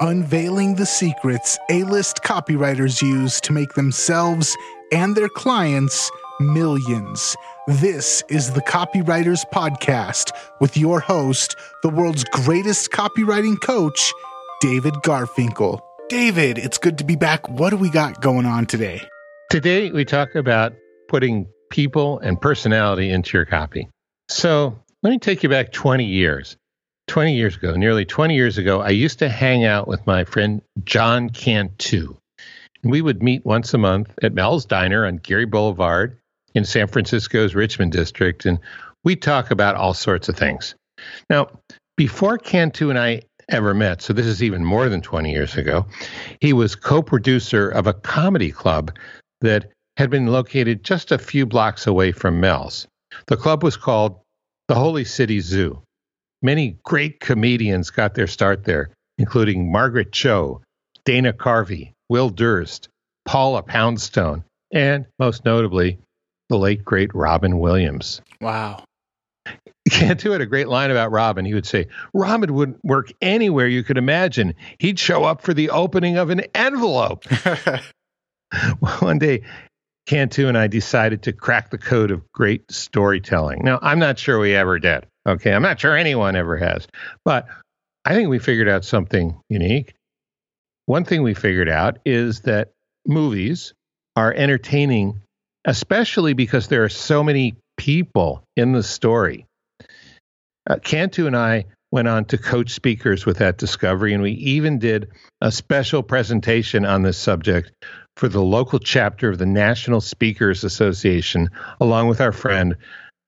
unveiling the secrets A list copywriters use to make themselves and their clients millions. This is the Copywriters Podcast with your host, the world's greatest copywriting coach, David Garfinkel. David, it's good to be back. What do we got going on today? Today, we talk about putting people and personality into your copy. So, let me take you back 20 years. 20 years ago, nearly 20 years ago, I used to hang out with my friend John Cantu. We would meet once a month at Mel's Diner on Geary Boulevard in San Francisco's Richmond district, and we talk about all sorts of things. Now, before Cantu and I ever met, so this is even more than 20 years ago, he was co producer of a comedy club that had been located just a few blocks away from Mel's. The club was called the Holy City Zoo. Many great comedians got their start there, including Margaret Cho, Dana Carvey, Will Durst, Paula Poundstone, and most notably, the late great Robin Williams. Wow. Cantu had a great line about Robin. He would say, Robin would work anywhere you could imagine. He'd show up for the opening of an envelope. One day, Cantu and I decided to crack the code of great storytelling. Now, I'm not sure we ever did. Okay. I'm not sure anyone ever has, but I think we figured out something unique. One thing we figured out is that movies are entertaining, especially because there are so many people in the story. Uh, Cantu and I went on to coach speakers with that discovery, and we even did a special presentation on this subject for the local chapter of the National Speakers Association, along with our friend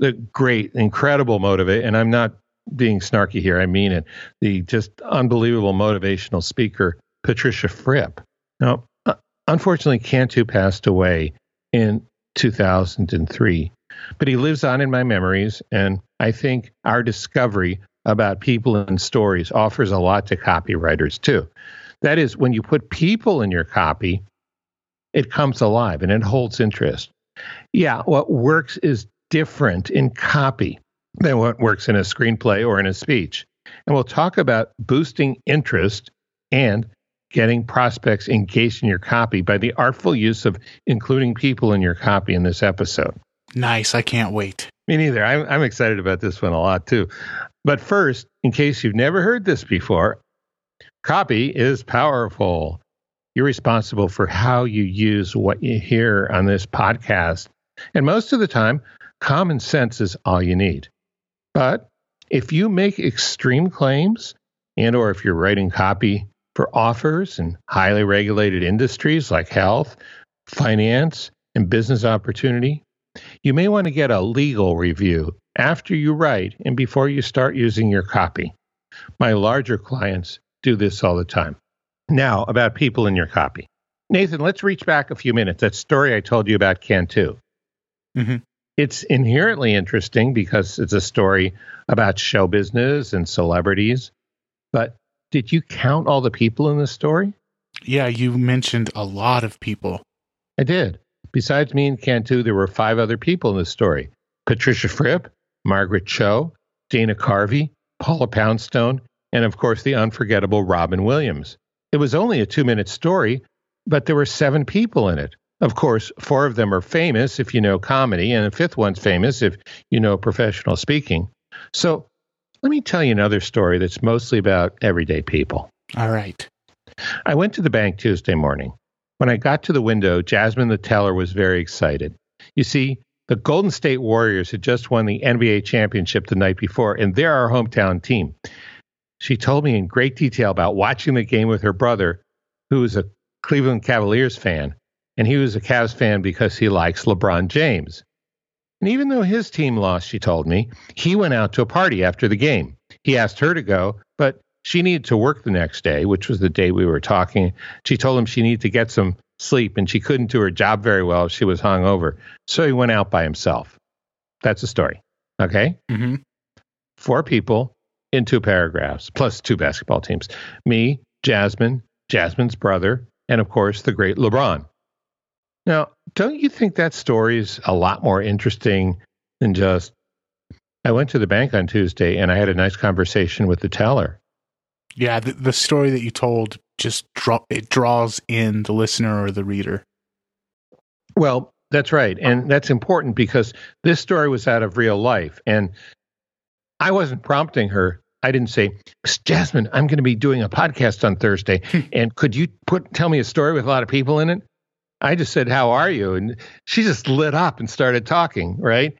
the great, incredible motivate, and I'm not being snarky here. I mean it. The just unbelievable motivational speaker, Patricia Fripp. Now, uh, unfortunately, Cantu passed away in 2003, but he lives on in my memories, and I think our discovery about people and stories offers a lot to copywriters too. That is, when you put people in your copy, it comes alive and it holds interest. Yeah, what works is different in copy than what works in a screenplay or in a speech. And we'll talk about boosting interest and getting prospects engaged in your copy by the artful use of including people in your copy in this episode. Nice. I can't wait. Me neither. I'm, I'm excited about this one a lot too. But first, in case you've never heard this before, copy is powerful. You're responsible for how you use what you hear on this podcast. And most of the time, Common sense is all you need. But if you make extreme claims and or if you're writing copy for offers in highly regulated industries like health, finance, and business opportunity, you may want to get a legal review after you write and before you start using your copy. My larger clients do this all the time. Now, about people in your copy. Nathan, let's reach back a few minutes. That story I told you about Cantu. Mm-hmm. It's inherently interesting because it's a story about show business and celebrities. But did you count all the people in the story? Yeah, you mentioned a lot of people. I did. Besides me and Cantu, there were five other people in the story Patricia Fripp, Margaret Cho, Dana Carvey, Paula Poundstone, and of course the unforgettable Robin Williams. It was only a two minute story, but there were seven people in it. Of course, four of them are famous if you know comedy, and the fifth one's famous if you know professional speaking. So let me tell you another story that's mostly about everyday people. All right. I went to the bank Tuesday morning. When I got to the window, Jasmine the teller was very excited. You see, the Golden State Warriors had just won the NBA championship the night before, and they're our hometown team. She told me in great detail about watching the game with her brother, who is a Cleveland Cavaliers fan, and he was a Cavs fan because he likes LeBron James. And even though his team lost, she told me, he went out to a party after the game. He asked her to go, but she needed to work the next day, which was the day we were talking. She told him she needed to get some sleep and she couldn't do her job very well if she was hungover. So he went out by himself. That's the story. Okay? Mm-hmm. Four people in two paragraphs, plus two basketball teams me, Jasmine, Jasmine's brother, and of course, the great LeBron. Now, don't you think that story is a lot more interesting than just I went to the bank on Tuesday and I had a nice conversation with the teller. Yeah, the, the story that you told just draw it draws in the listener or the reader. Well, that's right. And that's important because this story was out of real life. And I wasn't prompting her. I didn't say, Jasmine, I'm going to be doing a podcast on Thursday. Hmm. and could you put tell me a story with a lot of people in it? I just said, How are you? And she just lit up and started talking, right?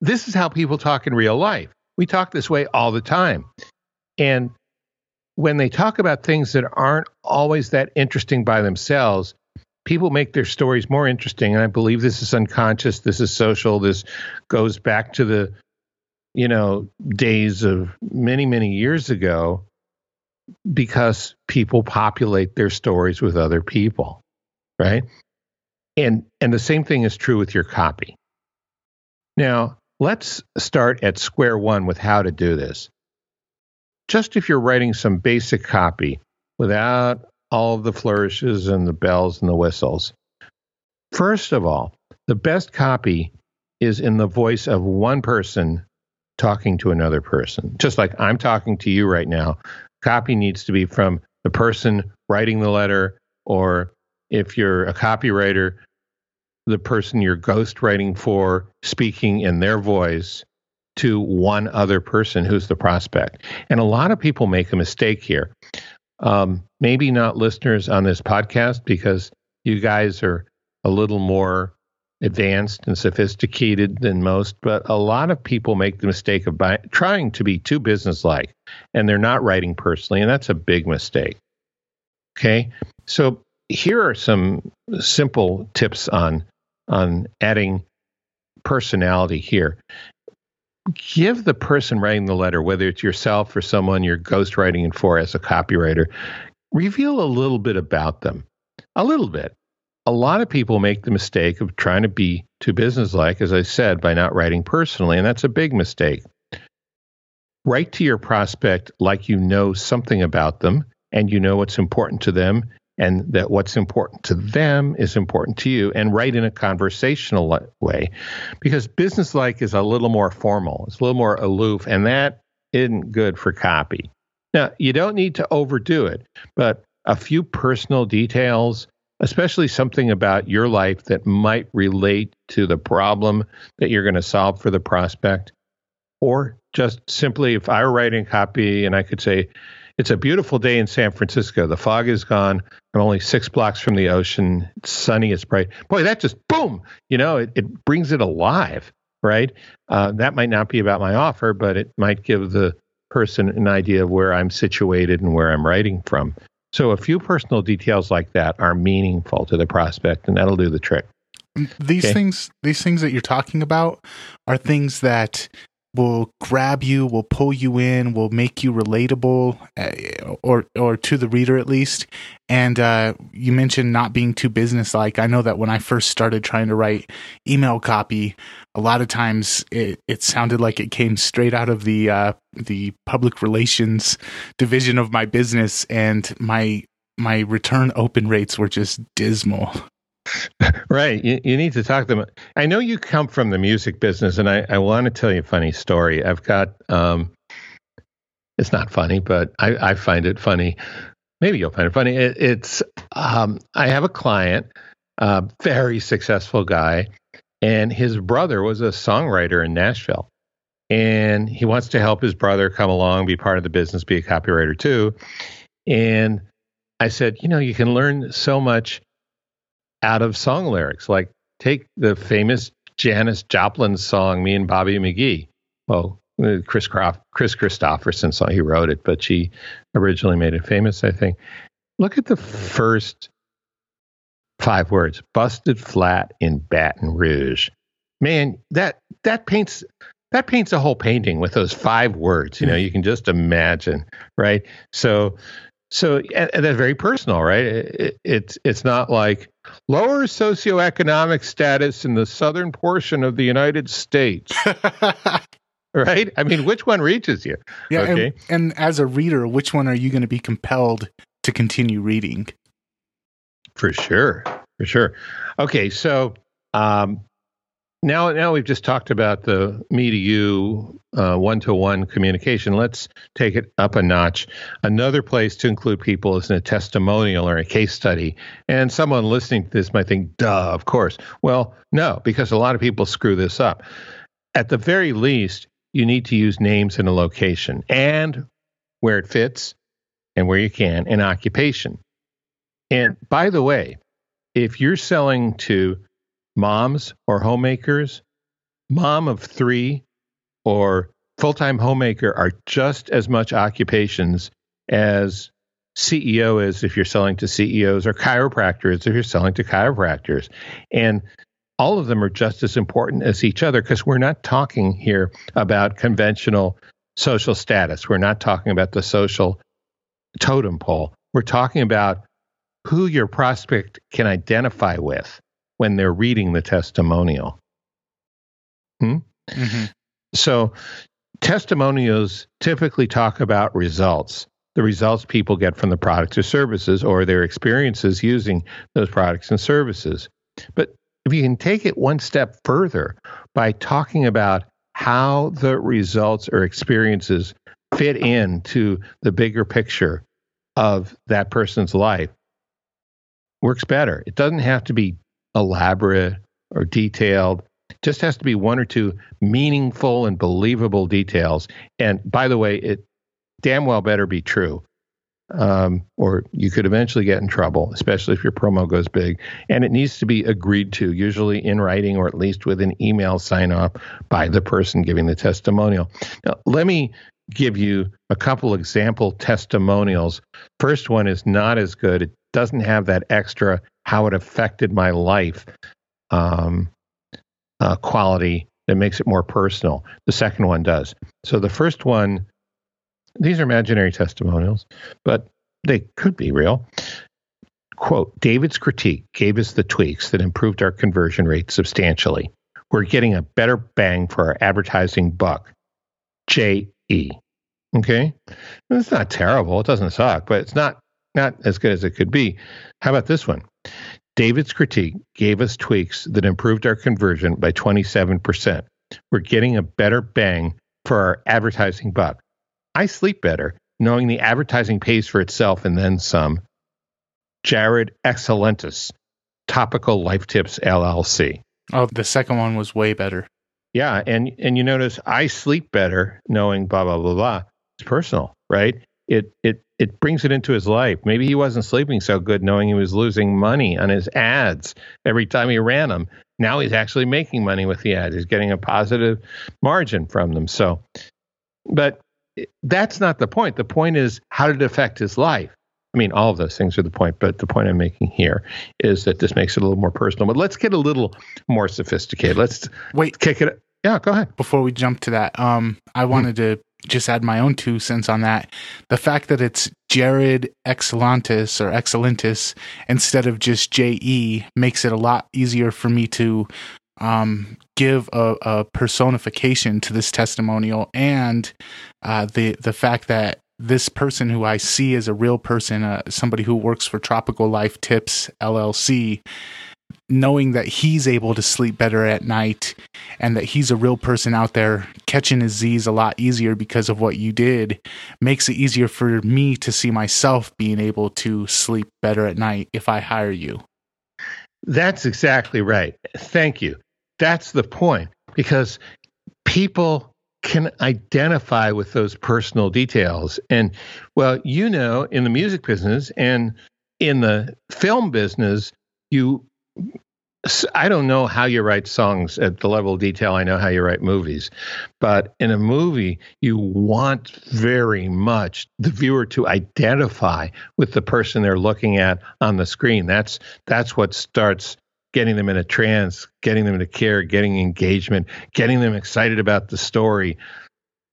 This is how people talk in real life. We talk this way all the time. And when they talk about things that aren't always that interesting by themselves, people make their stories more interesting. And I believe this is unconscious, this is social, this goes back to the, you know, days of many, many years ago because people populate their stories with other people, right? And and the same thing is true with your copy. Now, let's start at square one with how to do this just if you're writing some basic copy without all the flourishes and the bells and the whistles, first of all, the best copy is in the voice of one person talking to another person. Just like I'm talking to you right now, copy needs to be from the person writing the letter, or if you're a copywriter, the person you're ghostwriting for speaking in their voice to one other person who's the prospect. And a lot of people make a mistake here. Um, maybe not listeners on this podcast because you guys are a little more advanced and sophisticated than most, but a lot of people make the mistake of buy- trying to be too businesslike and they're not writing personally, and that's a big mistake. Okay, so here are some simple tips on on adding personality here give the person writing the letter, whether it's yourself or someone you're ghostwriting it for as a copywriter, reveal a little bit about them. A little bit. A lot of people make the mistake of trying to be too businesslike, as I said, by not writing personally, and that's a big mistake. Write to your prospect like you know something about them and you know what's important to them and that what's important to them is important to you and write in a conversational way. Because business like is a little more formal it's a little more aloof and that isn't good for copy. Now you don't need to overdo it but a few personal details especially something about your life that might relate to the problem that you're going to solve for the prospect or just simply if i were writing copy and i could say it's a beautiful day in San Francisco. The fog is gone. I'm only six blocks from the ocean. It's sunny. It's bright. Boy, that just boom. You know, it, it brings it alive, right? Uh, that might not be about my offer, but it might give the person an idea of where I'm situated and where I'm writing from. So a few personal details like that are meaningful to the prospect, and that'll do the trick. These okay. things, these things that you're talking about, are things that will grab you, will pull you in, will make you relatable, uh, or or to the reader at least. And uh, you mentioned not being too businesslike. I know that when I first started trying to write email copy, a lot of times it, it sounded like it came straight out of the uh, the public relations division of my business, and my my return open rates were just dismal. right. You, you, need to talk to them. I know you come from the music business, and I, I want to tell you a funny story. I've got, um, it's not funny, but I, I find it funny. Maybe you'll find it funny. It, it's, um, I have a client, a very successful guy, and his brother was a songwriter in Nashville. And he wants to help his brother come along, be part of the business, be a copywriter too. And I said, you know, you can learn so much out of song lyrics. Like take the famous Janis Joplin song "Me and Bobby McGee." Well, uh, Chris Croft, Kris Kristofferson song. He wrote it, but she originally made it famous. I think. Look at the first five words: "Busted flat in Baton Rouge." Man, that that paints that paints a whole painting with those five words. You know, you can just imagine, right? So so and, and that's very personal, right? It, it, it's it's not like lower socioeconomic status in the southern portion of the United States. right? I mean, which one reaches you? Yeah. Okay. And, and as a reader, which one are you going to be compelled to continue reading? For sure. For sure. Okay. So, um, now, now we've just talked about the me to you, one to one communication. Let's take it up a notch. Another place to include people is in a testimonial or a case study. And someone listening to this might think, duh, of course. Well, no, because a lot of people screw this up. At the very least, you need to use names and a location and where it fits and where you can, and occupation. And by the way, if you're selling to moms or homemakers, mom of three or full time homemaker are just as much occupations as CEO is if you're selling to CEOs or chiropractors if you're selling to chiropractors. And all of them are just as important as each other because we're not talking here about conventional social status. We're not talking about the social totem pole. We're talking about who your prospect can identify with when they're reading the testimonial. Hmm? Mm-hmm. So, testimonials typically talk about results, the results people get from the products or services, or their experiences using those products and services. But if you can take it one step further by talking about how the results or experiences fit into the bigger picture of that person's life, works better. It doesn't have to be elaborate or detailed. Just has to be one or two meaningful and believable details. And by the way, it damn well better be true. Um, or you could eventually get in trouble, especially if your promo goes big. And it needs to be agreed to, usually in writing or at least with an email sign off by the person giving the testimonial. Now, let me give you a couple example testimonials. First one is not as good. It doesn't have that extra how it affected my life um, uh, quality that makes it more personal. The second one does. So the first one, these are imaginary testimonials, but they could be real. Quote David's critique gave us the tweaks that improved our conversion rate substantially. We're getting a better bang for our advertising buck. J.E. Okay. It's not terrible. It doesn't suck, but it's not not as good as it could be. How about this one? David's critique gave us tweaks that improved our conversion by 27%. We're getting a better bang for our advertising buck. I sleep better knowing the advertising pays for itself and then some. Jared Excellentis, Topical Life Tips LLC. Oh, the second one was way better. Yeah, and and you notice I sleep better knowing blah blah blah blah. It's personal, right? It it it brings it into his life. Maybe he wasn't sleeping so good knowing he was losing money on his ads every time he ran them. Now he's actually making money with the ads. He's getting a positive margin from them. So, but that's not the point. The point is how did it affect his life? I mean, all of those things are the point, but the point I'm making here is that this makes it a little more personal. But let's get a little more sophisticated. Let's wait, kick it. Yeah, go ahead. Before we jump to that, um, I wanted hmm. to just add my own two cents on that. The fact that it's Jared Excellentis or Excellentis instead of just JE makes it a lot easier for me to um, give a, a, personification to this testimonial and uh, the the fact that this person who I see as a real person, uh, somebody who works for Tropical Life Tips LLC, knowing that he's able to sleep better at night and that he's a real person out there catching his Z's a lot easier because of what you did makes it easier for me to see myself being able to sleep better at night if I hire you. That's exactly right. Thank you. That's the point because people can identify with those personal details. And well, you know, in the music business and in the film business, you I don't know how you write songs at the level of detail I know how you write movies, but in a movie, you want very much the viewer to identify with the person they're looking at on the screen. That's that's what starts getting them in a trance, getting them to care, getting engagement, getting them excited about the story,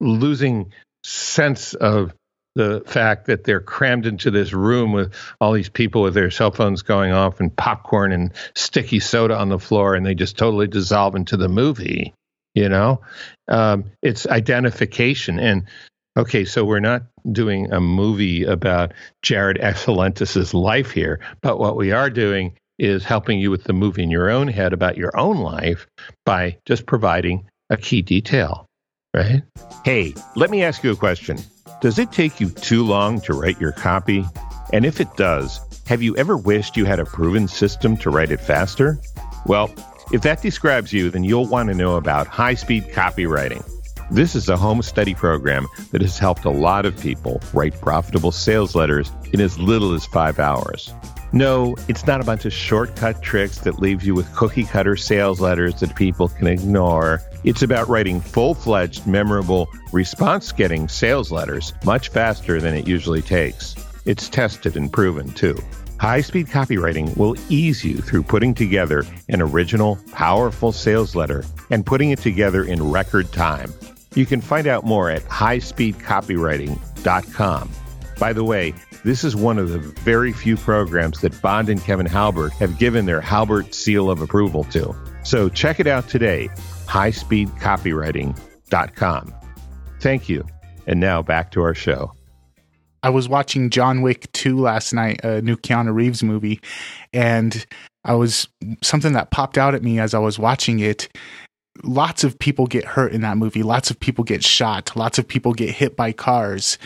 losing sense of the fact that they're crammed into this room with all these people with their cell phones going off and popcorn and sticky soda on the floor and they just totally dissolve into the movie you know um, it's identification and okay so we're not doing a movie about jared excellentis's life here but what we are doing is helping you with the movie in your own head about your own life by just providing a key detail, right? Hey, let me ask you a question. Does it take you too long to write your copy? And if it does, have you ever wished you had a proven system to write it faster? Well, if that describes you, then you'll want to know about high speed copywriting. This is a home study program that has helped a lot of people write profitable sales letters in as little as five hours. No, it's not a bunch of shortcut tricks that leave you with cookie cutter sales letters that people can ignore. It's about writing full fledged, memorable, response getting sales letters much faster than it usually takes. It's tested and proven too. High speed copywriting will ease you through putting together an original, powerful sales letter and putting it together in record time. You can find out more at highspeedcopywriting.com. By the way, this is one of the very few programs that Bond and Kevin Halbert have given their Halbert seal of approval to. So check it out today, highspeedcopywriting.com. Thank you. And now back to our show. I was watching John Wick 2 last night, a new Keanu Reeves movie, and I was something that popped out at me as I was watching it. Lots of people get hurt in that movie. Lots of people get shot. Lots of people get hit by cars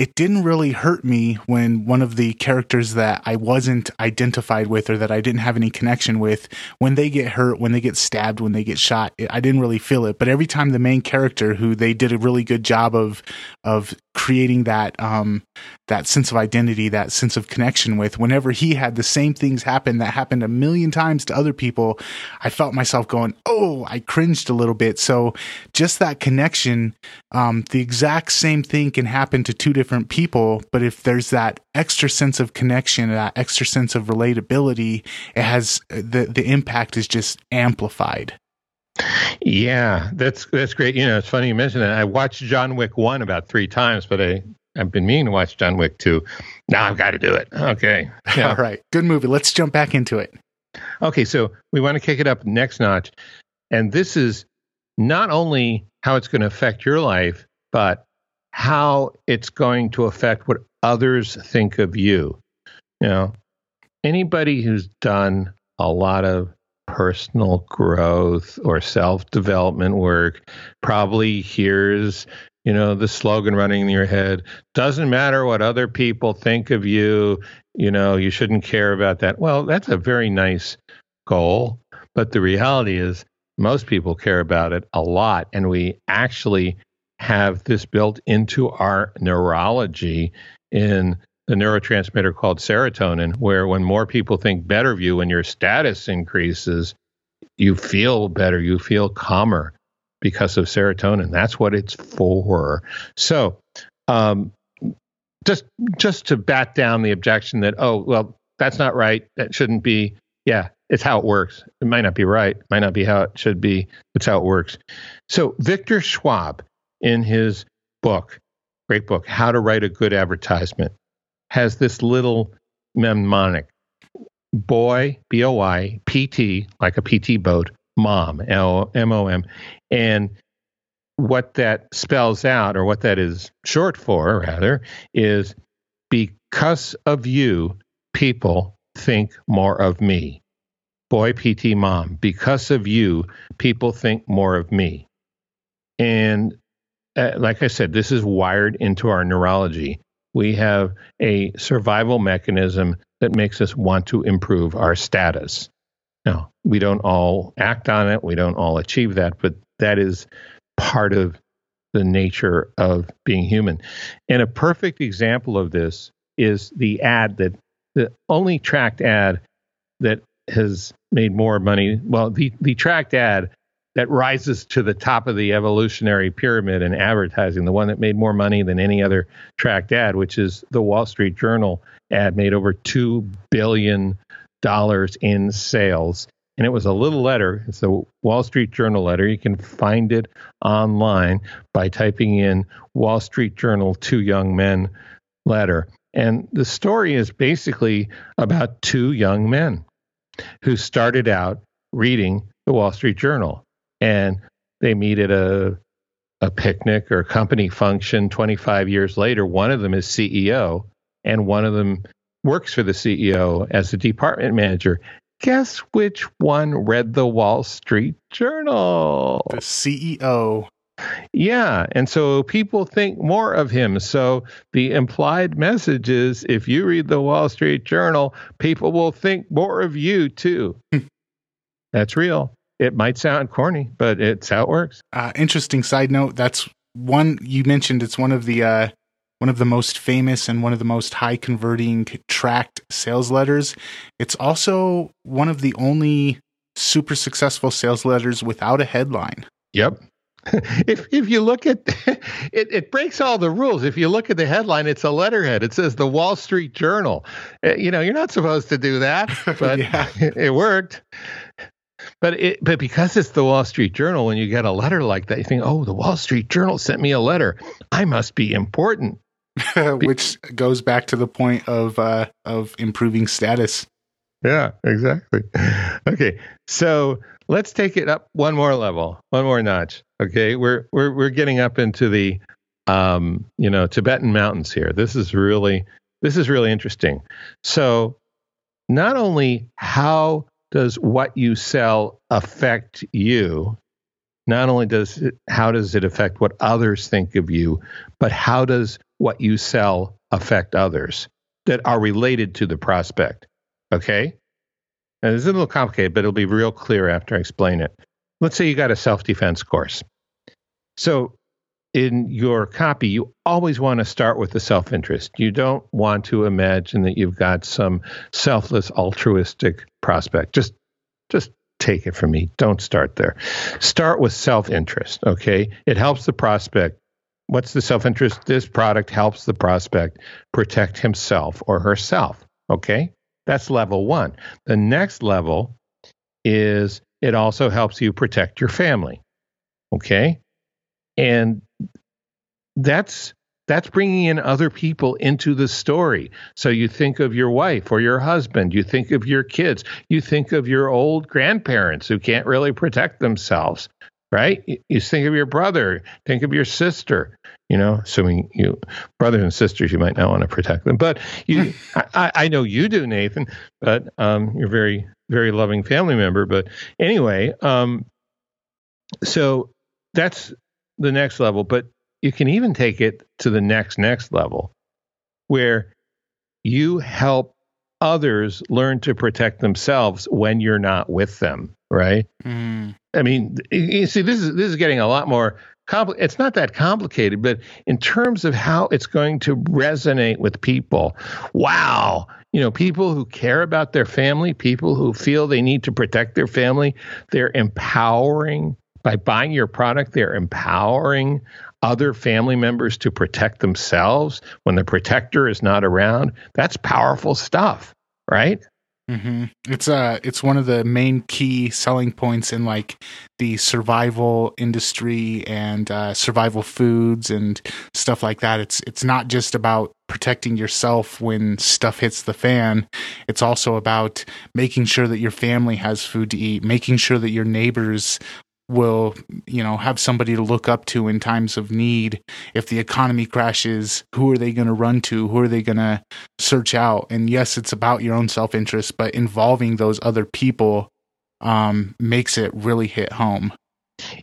it didn't really hurt me when one of the characters that I wasn't identified with or that I didn't have any connection with, when they get hurt, when they get stabbed, when they get shot, I didn't really feel it. But every time the main character, who they did a really good job of of creating that um, that sense of identity, that sense of connection with, whenever he had the same things happen that happened a million times to other people, I felt myself going, "Oh!" I cringed a little bit. So just that connection, um, the exact same thing can happen to two different different people, but if there's that extra sense of connection, that extra sense of relatability, it has the the impact is just amplified. Yeah, that's that's great. You know, it's funny you mentioned that. I watched John Wick one about three times, but I I've been meaning to watch John Wick two. Now I've got to do it. Okay. Yeah. All right. Good movie. Let's jump back into it. Okay, so we want to kick it up next notch, and this is not only how it's going to affect your life, but how it's going to affect what others think of you. You know, anybody who's done a lot of personal growth or self development work probably hears, you know, the slogan running in your head doesn't matter what other people think of you, you know, you shouldn't care about that. Well, that's a very nice goal. But the reality is, most people care about it a lot. And we actually have this built into our neurology in the neurotransmitter called serotonin, where when more people think better of you, when your status increases, you feel better, you feel calmer because of serotonin. That's what it's for. So, um, just just to bat down the objection that oh well that's not right that shouldn't be yeah it's how it works it might not be right might not be how it should be it's how it works so victor schwab in his book, great book, How to Write a Good Advertisement, has this little mnemonic boy, B O Y, P T, like a PT boat, mom, L M O M. And what that spells out, or what that is short for, rather, is because of you, people think more of me. Boy, PT, mom, because of you, people think more of me. And uh, like I said, this is wired into our neurology. We have a survival mechanism that makes us want to improve our status. Now, we don't all act on it, we don't all achieve that, but that is part of the nature of being human. And a perfect example of this is the ad that the only tracked ad that has made more money. Well, the, the tracked ad that rises to the top of the evolutionary pyramid in advertising, the one that made more money than any other tracked ad, which is the Wall Street Journal ad, made over $2 billion in sales. And it was a little letter. It's the Wall Street Journal letter. You can find it online by typing in Wall Street Journal Two Young Men letter. And the story is basically about two young men who started out reading the Wall Street Journal and they meet at a a picnic or a company function 25 years later one of them is CEO and one of them works for the CEO as a department manager guess which one read the Wall Street Journal? The CEO. Yeah. And so people think more of him. So the implied message is if you read the Wall Street Journal, people will think more of you too. Hmm. That's real. It might sound corny, but it's how it works. Uh, interesting side note. That's one you mentioned. It's one of the uh, one of the most famous and one of the most high converting tracked sales letters. It's also one of the only super successful sales letters without a headline. Yep. if if you look at it, it breaks all the rules. If you look at the headline, it's a letterhead. It says the Wall Street Journal. Uh, you know, you're not supposed to do that, but it worked. But it, but because it's the Wall Street Journal, when you get a letter like that, you think, oh, the Wall Street Journal sent me a letter. I must be important. Which goes back to the point of uh, of improving status. Yeah, exactly. Okay, so let's take it up one more level, one more notch. Okay, we're we're we're getting up into the um, you know Tibetan mountains here. This is really this is really interesting. So, not only how does what you sell affect you? Not only does it, how does it affect what others think of you, but how does what you sell affect others that are related to the prospect? Okay. This is a little complicated, but it'll be real clear after I explain it. Let's say you got a self defense course. So in your copy, you always want to start with the self interest. You don't want to imagine that you've got some selfless, altruistic prospect. Just, just take it from me. Don't start there. Start with self interest. Okay. It helps the prospect. What's the self interest? This product helps the prospect protect himself or herself. Okay. That's level one. The next level is it also helps you protect your family. Okay. And that's that's bringing in other people into the story. So you think of your wife or your husband, you think of your kids, you think of your old grandparents who can't really protect themselves, right? You think of your brother, think of your sister, you know, assuming you brothers and sisters, you might not want to protect them, but you, I, I, know you do, Nathan, but um, you're very, very loving family member. But anyway, um, so that's the next level. But you can even take it to the next next level where you help others learn to protect themselves when you're not with them right mm. i mean you see this is this is getting a lot more compli- it's not that complicated but in terms of how it's going to resonate with people wow you know people who care about their family people who feel they need to protect their family they're empowering by buying your product they're empowering other family members to protect themselves when the protector is not around. That's powerful stuff, right? Mm-hmm. It's uh, it's one of the main key selling points in like the survival industry and uh, survival foods and stuff like that. It's it's not just about protecting yourself when stuff hits the fan. It's also about making sure that your family has food to eat, making sure that your neighbors will you know have somebody to look up to in times of need. If the economy crashes who are they going to run to? Who are they going to search out? And yes it's about your own self-interest but involving those other people um, makes it really hit home.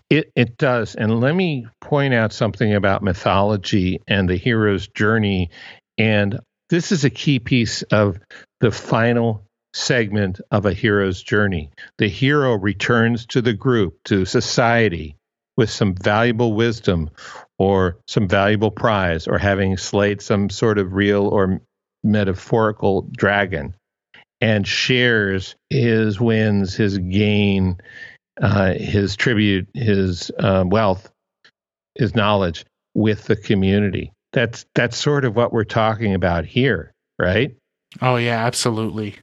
It it does. And let me point out something about mythology and the hero's journey. And this is a key piece of the final segment of a hero's journey. The hero returns to the group, to society, with some valuable wisdom or some valuable prize or having slayed some sort of real or metaphorical dragon and shares his wins, his gain, uh, his tribute, his uh, wealth, his knowledge with the community. That's that's sort of what we're talking about here, right? Oh yeah, absolutely.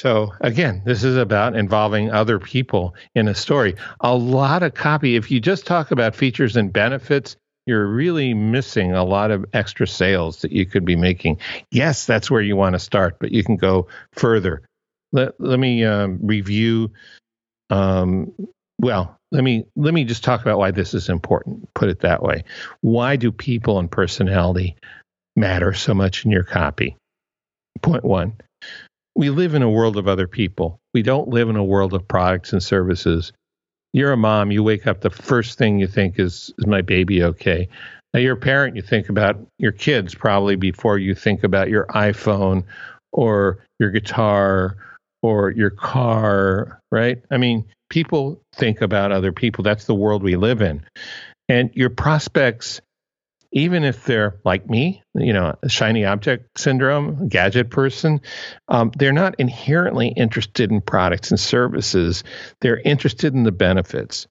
So again, this is about involving other people in a story. A lot of copy, if you just talk about features and benefits, you're really missing a lot of extra sales that you could be making. Yes, that's where you want to start, but you can go further. Let, let me um, review. Um, well, let me let me just talk about why this is important. Put it that way. Why do people and personality matter so much in your copy? Point one we live in a world of other people. We don't live in a world of products and services. You're a mom, you wake up, the first thing you think is, is my baby okay? Now, you're a parent, you think about your kids probably before you think about your iPhone or your guitar or your car, right? I mean, people think about other people. That's the world we live in. And your prospects, even if they're like me, you know, shiny object syndrome, gadget person, um, they're not inherently interested in products and services. They're interested in the benefits.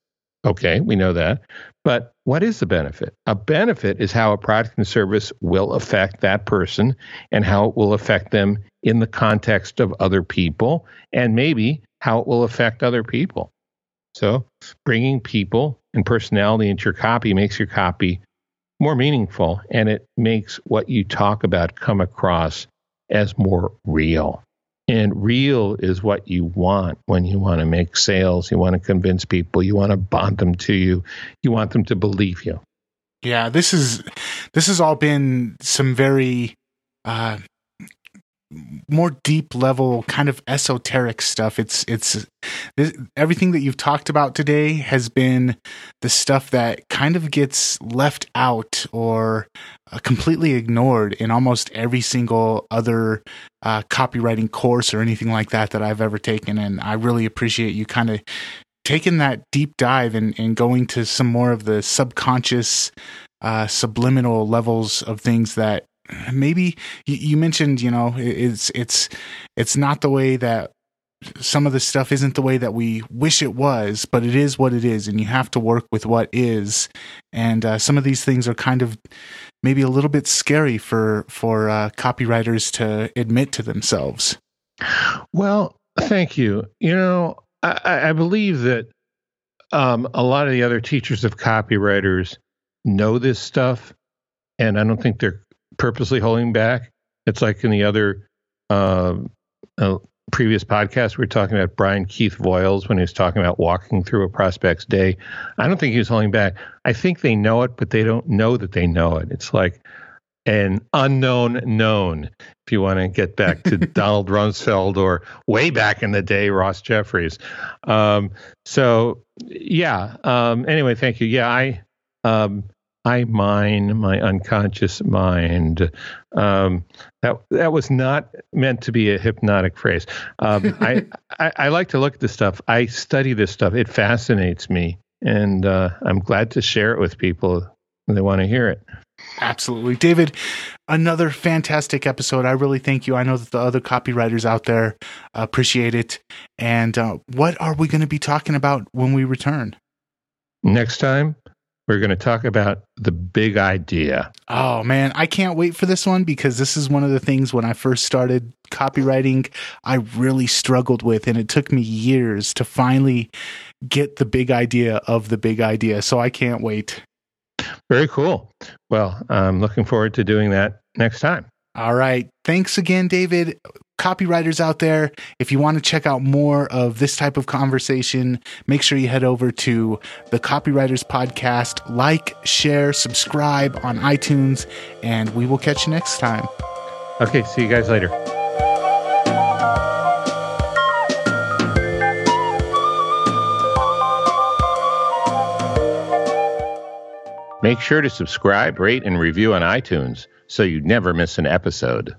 Okay, we know that. But what is the benefit? A benefit is how a product and service will affect that person and how it will affect them in the context of other people and maybe how it will affect other people. So, bringing people and personality into your copy makes your copy more meaningful and it makes what you talk about come across as more real. And real is what you want when you want to make sales. You want to convince people. You want to bond them to you. You want them to believe you. Yeah, this is this has all been some very uh, more deep level kind of esoteric stuff. It's it's this, everything that you've talked about today has been the stuff that kind of gets left out or uh, completely ignored in almost every single other uh, copywriting course or anything like that that I've ever taken. And I really appreciate you kind of taking that deep dive and, and going to some more of the subconscious uh, subliminal levels of things that maybe you, mentioned you know it's it's it's not the way that some of the stuff isn't the way that we wish it was, but it is what it is, and you have to work with what is. And uh, some of these things are kind of maybe a little bit scary for for uh, copywriters to admit to themselves. Well, thank you. You know, I, I believe that um, a lot of the other teachers of copywriters know this stuff, and I don't think they're purposely holding back. It's like in the other uh, uh, previous podcast, we were talking about Brian Keith Voiles when he was talking about walking through a prospect's day. I don't think he was holding back. I think they know it, but they don't know that they know it. It's like an unknown known, if you want to get back to Donald Rumsfeld or way back in the day, Ross Jeffries. Um, so, yeah. Um, anyway, thank you. Yeah, I. Um, I mine my unconscious mind. Um, that that was not meant to be a hypnotic phrase. Um, I, I, I like to look at this stuff. I study this stuff. It fascinates me, and uh, I'm glad to share it with people when they want to hear it. Absolutely, David. Another fantastic episode. I really thank you. I know that the other copywriters out there appreciate it. And uh, what are we going to be talking about when we return? Next time, we're going to talk about the big idea. Oh man, I can't wait for this one because this is one of the things when I first started copywriting, I really struggled with, and it took me years to finally get the big idea of the big idea. So I can't wait. Very cool. Well, I'm looking forward to doing that next time. All right. Thanks again, David copywriters out there, if you want to check out more of this type of conversation, make sure you head over to the Copywriters Podcast, like, share, subscribe on iTunes, and we will catch you next time. Okay, see you guys later. Make sure to subscribe, rate, and review on iTunes so you never miss an episode.